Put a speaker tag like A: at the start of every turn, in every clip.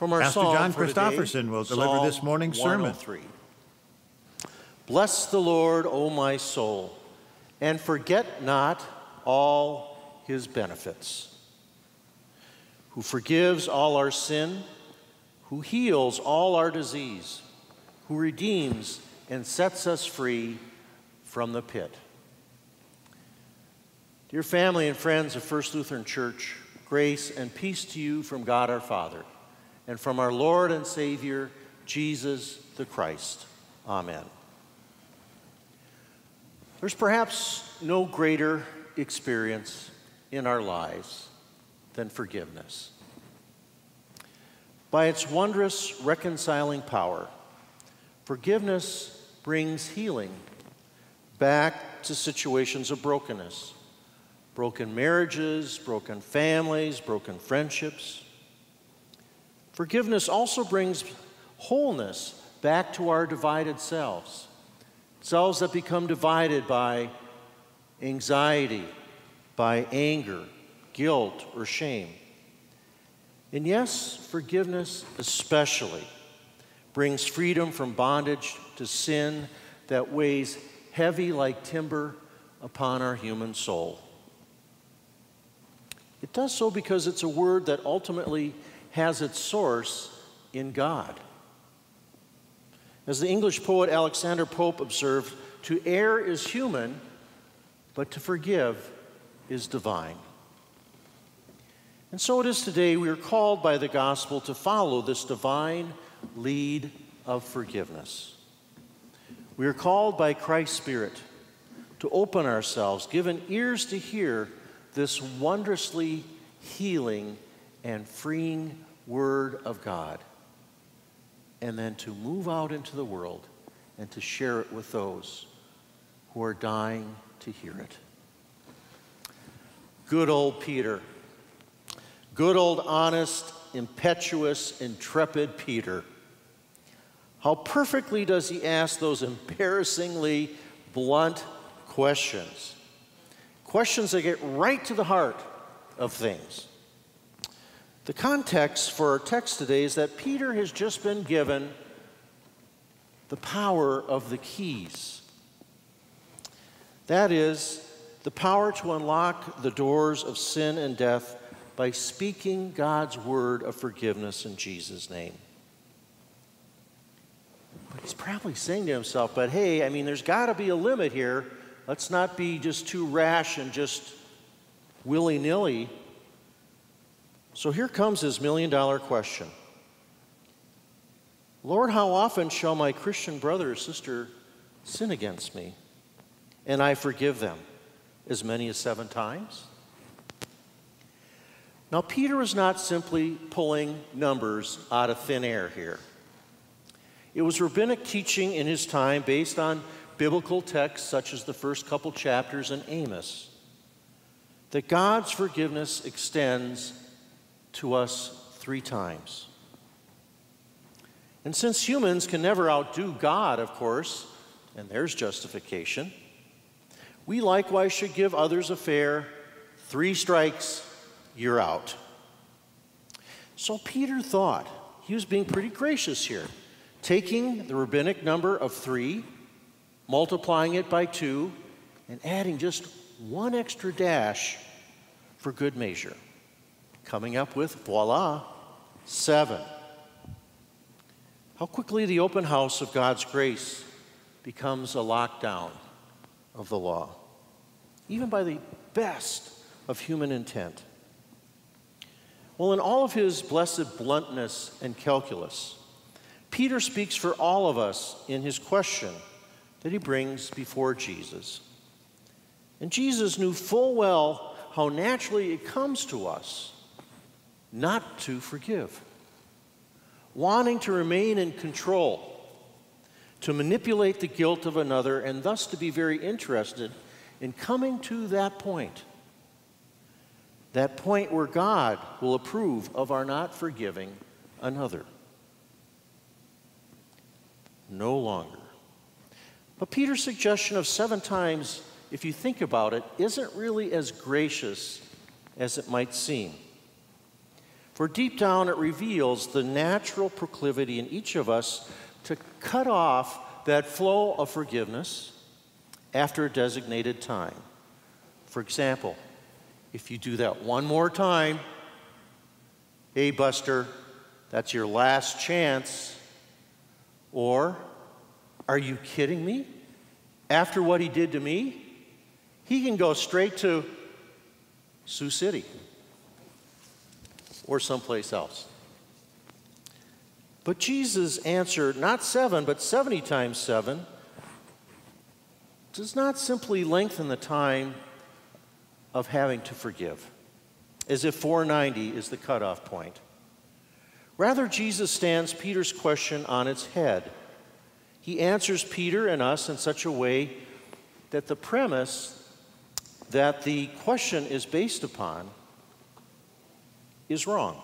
A: From our
B: Pastor John
A: today,
B: Christopherson will deliver
A: Psalm
B: this morning's sermon.
A: 103. Bless the Lord, O my soul, and forget not all his benefits, who forgives all our sin, who heals all our disease, who redeems and sets us free from the pit. Dear family and friends of First Lutheran Church, grace and peace to you from God our Father and from our Lord and Savior, Jesus the Christ. Amen. There's perhaps no greater experience in our lives than forgiveness. By its wondrous reconciling power, forgiveness brings healing back to situations of brokenness broken marriages, broken families, broken friendships. Forgiveness also brings wholeness back to our divided selves, selves that become divided by anxiety, by anger, guilt, or shame. And yes, forgiveness especially brings freedom from bondage to sin that weighs heavy like timber upon our human soul. It does so because it's a word that ultimately has its source in God. As the English poet Alexander Pope observed, to err is human, but to forgive is divine. And so it is today we are called by the gospel to follow this divine lead of forgiveness. We are called by Christ's Spirit to open ourselves, given ears to hear this wondrously healing and freeing Word of God, and then to move out into the world and to share it with those who are dying to hear it. Good old Peter. Good old, honest, impetuous, intrepid Peter. How perfectly does he ask those embarrassingly blunt questions? Questions that get right to the heart of things. The context for our text today is that Peter has just been given the power of the keys. That is, the power to unlock the doors of sin and death by speaking God's word of forgiveness in Jesus' name. But he's probably saying to himself, but hey, I mean, there's got to be a limit here. Let's not be just too rash and just willy nilly. So here comes his million dollar question Lord, how often shall my Christian brother or sister sin against me? And I forgive them as many as seven times? Now, Peter is not simply pulling numbers out of thin air here. It was rabbinic teaching in his time based on biblical texts such as the first couple chapters in Amos that God's forgiveness extends to us three times. And since humans can never outdo God, of course, and there's justification, we likewise should give others a fair three strikes, you're out. So Peter thought he was being pretty gracious here, taking the rabbinic number of three, multiplying it by two, and adding just one extra dash for good measure, coming up with voila, seven. How quickly the open house of God's grace becomes a lockdown of the law, even by the best of human intent. Well, in all of his blessed bluntness and calculus, Peter speaks for all of us in his question that he brings before Jesus. And Jesus knew full well how naturally it comes to us not to forgive, wanting to remain in control, to manipulate the guilt of another, and thus to be very interested in coming to that point. That point where God will approve of our not forgiving another. No longer. But Peter's suggestion of seven times, if you think about it, isn't really as gracious as it might seem. For deep down, it reveals the natural proclivity in each of us to cut off that flow of forgiveness after a designated time. For example, if you do that one more time, hey, Buster, that's your last chance. Or, are you kidding me? After what he did to me, he can go straight to Sioux City or someplace else. But Jesus answered not seven, but 70 times seven does not simply lengthen the time of having to forgive, as if 490 is the cutoff point. Rather, Jesus stands Peter's question on its head. He answers Peter and us in such a way that the premise that the question is based upon is wrong.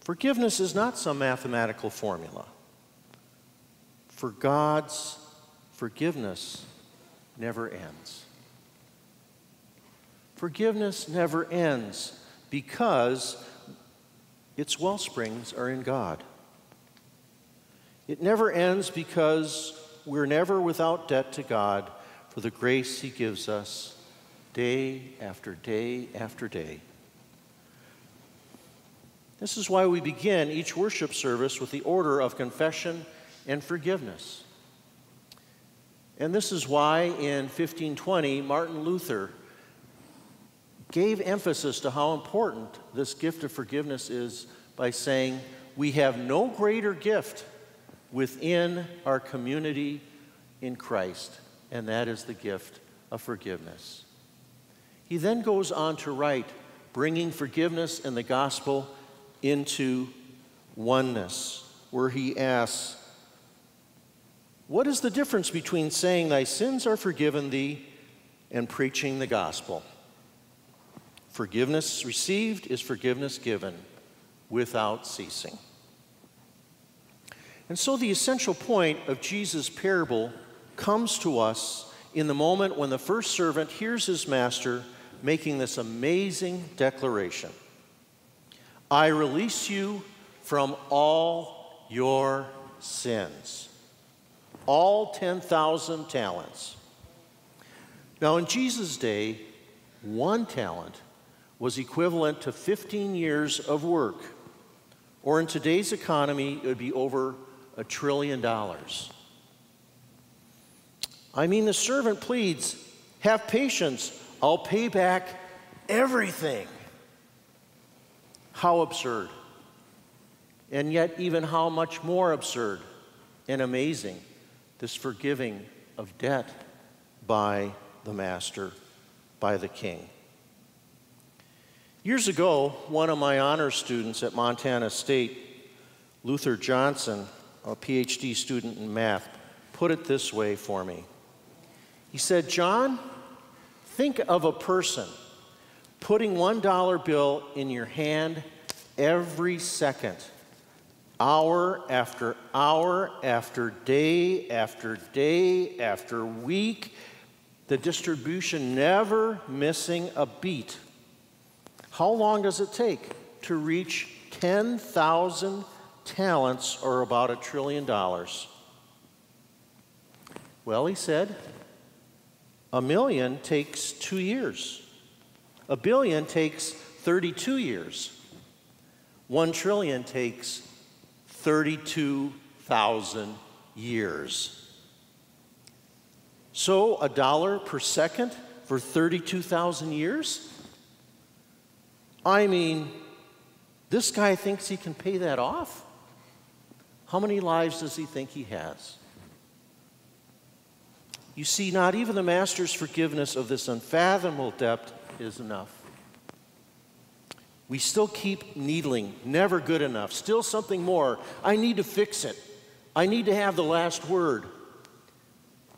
A: Forgiveness is not some mathematical formula. For God's forgiveness never ends. Forgiveness never ends because its well springs are in God. It never ends because we're never without debt to God for the grace He gives us day after day after day. This is why we begin each worship service with the order of confession and forgiveness. And this is why in 1520, Martin Luther gave emphasis to how important this gift of forgiveness is by saying, We have no greater gift within our community in Christ, and that is the gift of forgiveness. He then goes on to write, bringing forgiveness and the gospel into oneness, where he asks, What is the difference between saying, Thy sins are forgiven thee, and preaching the gospel? Forgiveness received is forgiveness given without ceasing. And so the essential point of Jesus' parable comes to us in the moment when the first servant hears his master making this amazing declaration I release you from all your sins, all 10,000 talents. Now, in Jesus' day, one talent was equivalent to 15 years of work, or in today's economy, it would be over a trillion dollars. I mean, the servant pleads, Have patience, I'll pay back everything. How absurd. And yet, even how much more absurd and amazing this forgiving of debt by the master, by the king. Years ago, one of my honor students at Montana State, Luther Johnson, a PhD student in math, put it this way for me. He said, John, think of a person putting one dollar bill in your hand every second, hour after hour after day after day after week, the distribution never missing a beat. How long does it take to reach 10,000 talents or about a trillion dollars? Well, he said, a million takes two years. A billion takes 32 years. One trillion takes 32,000 years. So, a dollar per second for 32,000 years? I mean, this guy thinks he can pay that off? How many lives does he think he has? You see, not even the Master's forgiveness of this unfathomable debt is enough. We still keep needling, never good enough, still something more. I need to fix it. I need to have the last word.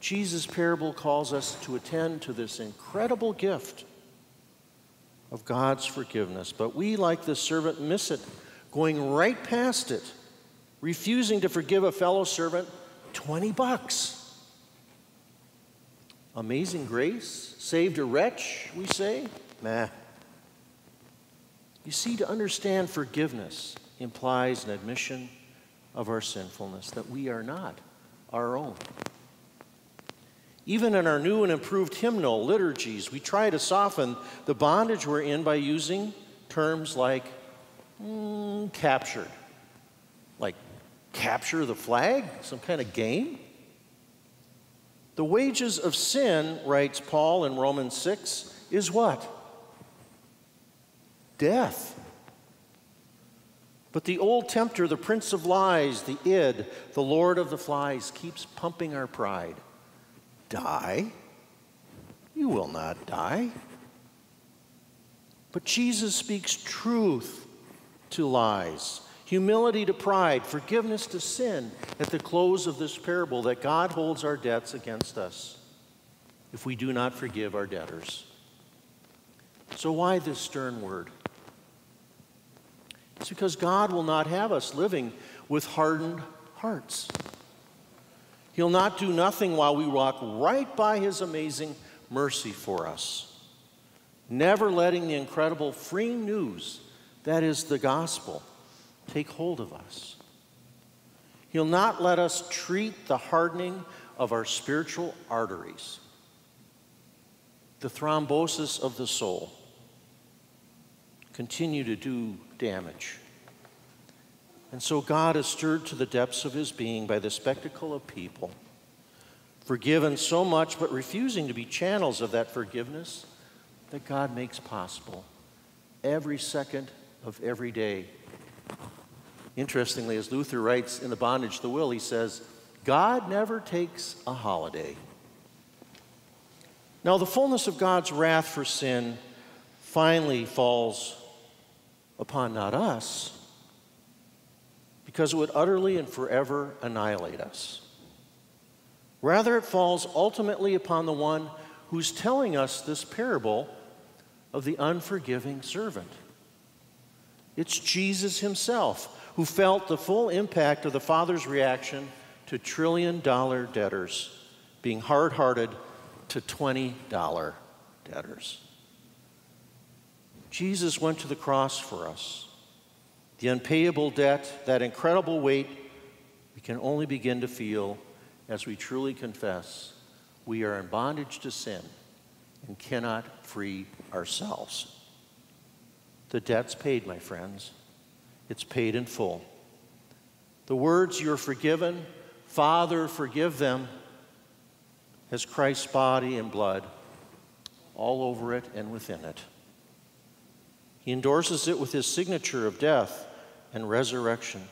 A: Jesus' parable calls us to attend to this incredible gift of God's forgiveness. But we, like the servant, miss it, going right past it, refusing to forgive a fellow servant 20 bucks. Amazing grace, saved a wretch, we say? Nah. You see, to understand forgiveness implies an admission of our sinfulness, that we are not our own. Even in our new and improved hymnal liturgies, we try to soften the bondage we're in by using terms like mm, captured. Like capture the flag? Some kind of game? The wages of sin, writes Paul in Romans 6, is what? Death. But the old tempter, the prince of lies, the id, the lord of the flies, keeps pumping our pride. Die? You will not die. But Jesus speaks truth to lies, humility to pride, forgiveness to sin at the close of this parable that God holds our debts against us if we do not forgive our debtors. So, why this stern word? It's because God will not have us living with hardened hearts. He'll not do nothing while we walk right by His amazing mercy for us, never letting the incredible free news that is the gospel take hold of us. He'll not let us treat the hardening of our spiritual arteries, the thrombosis of the soul, continue to do damage. And so God is stirred to the depths of his being by the spectacle of people, forgiven so much but refusing to be channels of that forgiveness that God makes possible every second of every day. Interestingly, as Luther writes in The Bondage the Will, he says, God never takes a holiday. Now, the fullness of God's wrath for sin finally falls upon not us, because it would utterly and forever annihilate us. Rather, it falls ultimately upon the one who's telling us this parable of the unforgiving servant. It's Jesus himself who felt the full impact of the Father's reaction to trillion dollar debtors being hard hearted to $20 debtors. Jesus went to the cross for us. The unpayable debt, that incredible weight, we can only begin to feel as we truly confess we are in bondage to sin and cannot free ourselves. The debt's paid, my friends. It's paid in full. The words, You're forgiven, Father, forgive them, has Christ's body and blood all over it and within it. He endorses it with his signature of death and resurrection.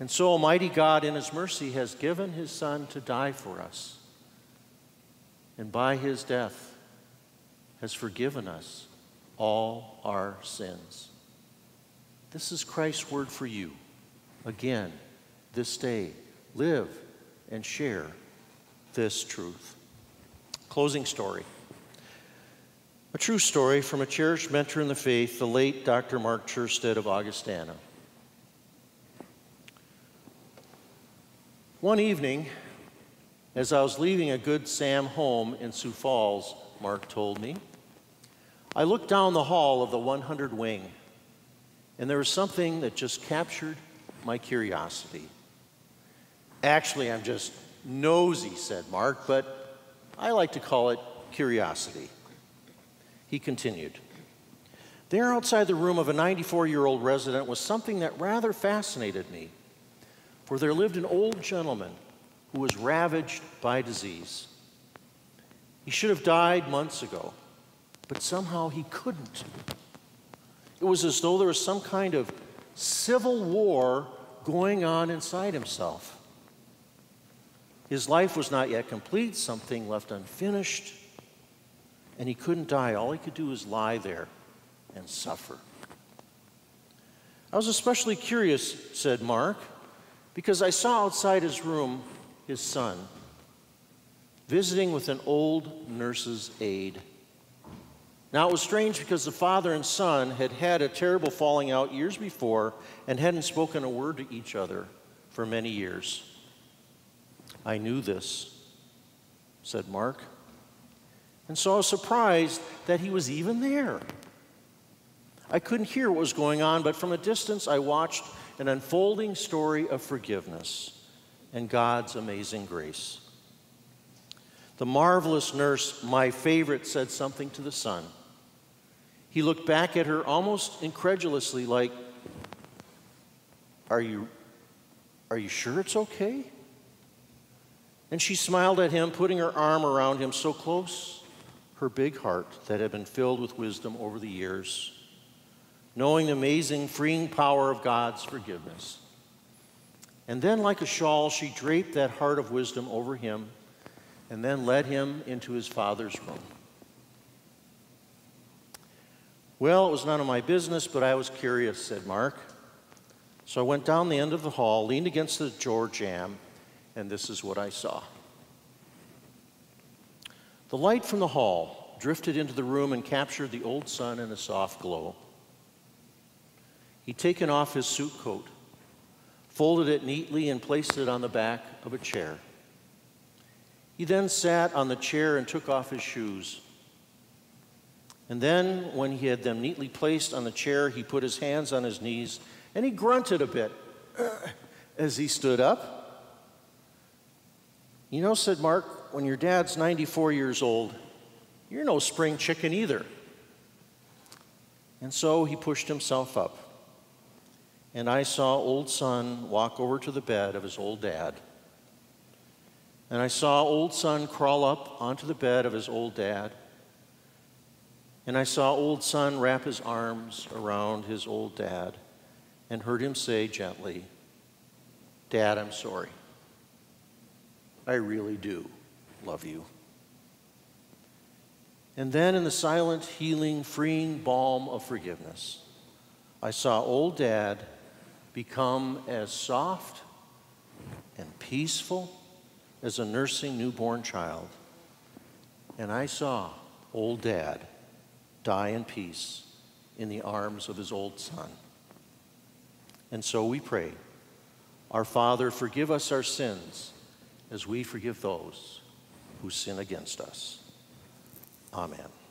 A: And so, Almighty God, in his mercy, has given his Son to die for us. And by his death, has forgiven us all our sins. This is Christ's word for you. Again, this day, live and share this truth. Closing story. A true story from a cherished mentor in the faith, the late Dr. Mark Cherstead of Augustana. One evening, as I was leaving a Good Sam home in Sioux Falls, Mark told me, I looked down the hall of the 100 wing, and there was something that just captured my curiosity. Actually, I'm just nosy, said Mark, but I like to call it curiosity. He continued. There outside the room of a 94 year old resident was something that rather fascinated me, for there lived an old gentleman who was ravaged by disease. He should have died months ago, but somehow he couldn't. It was as though there was some kind of civil war going on inside himself. His life was not yet complete, something left unfinished and he couldn't die. All he could do was lie there and suffer. I was especially curious, said Mark, because I saw outside his room his son visiting with an old nurse's aide. Now, it was strange because the father and son had had a terrible falling out years before and hadn't spoken a word to each other for many years. I knew this, said Mark. And so I was surprised that he was even there. I couldn't hear what was going on, but from a distance I watched an unfolding story of forgiveness and God's amazing grace. The marvelous nurse, my favorite, said something to the son. He looked back at her almost incredulously, like, Are you, are you sure it's okay? And she smiled at him, putting her arm around him so close, her big heart that had been filled with wisdom over the years, knowing the amazing, freeing power of God's forgiveness. And then, like a shawl, she draped that heart of wisdom over him and then led him into his father's room. Well, it was none of my business, but I was curious, said Mark. So I went down the end of the hall, leaned against the door jamb, and this is what I saw. The light from the hall drifted into the room and captured the old son in a soft glow. He'd taken off his suit coat, folded it neatly, and placed it on the back of a chair. He then sat on the chair and took off his shoes. And then, when he had them neatly placed on the chair, he put his hands on his knees and he grunted a bit as he stood up. You know, said Mark, when your dad's 94 years old, you're no spring chicken either. And so he pushed himself up. And I saw old son walk over to the bed of his old dad. And I saw old son crawl up onto the bed of his old dad. And I saw old son wrap his arms around his old dad and heard him say gently, Dad, I'm sorry. I really do love you. And then, in the silent, healing, freeing balm of forgiveness, I saw old dad become as soft and peaceful as a nursing newborn child. And I saw old dad die in peace in the arms of his old son. And so we pray, Our Father, forgive us our sins as we forgive those who sin against us. Amen.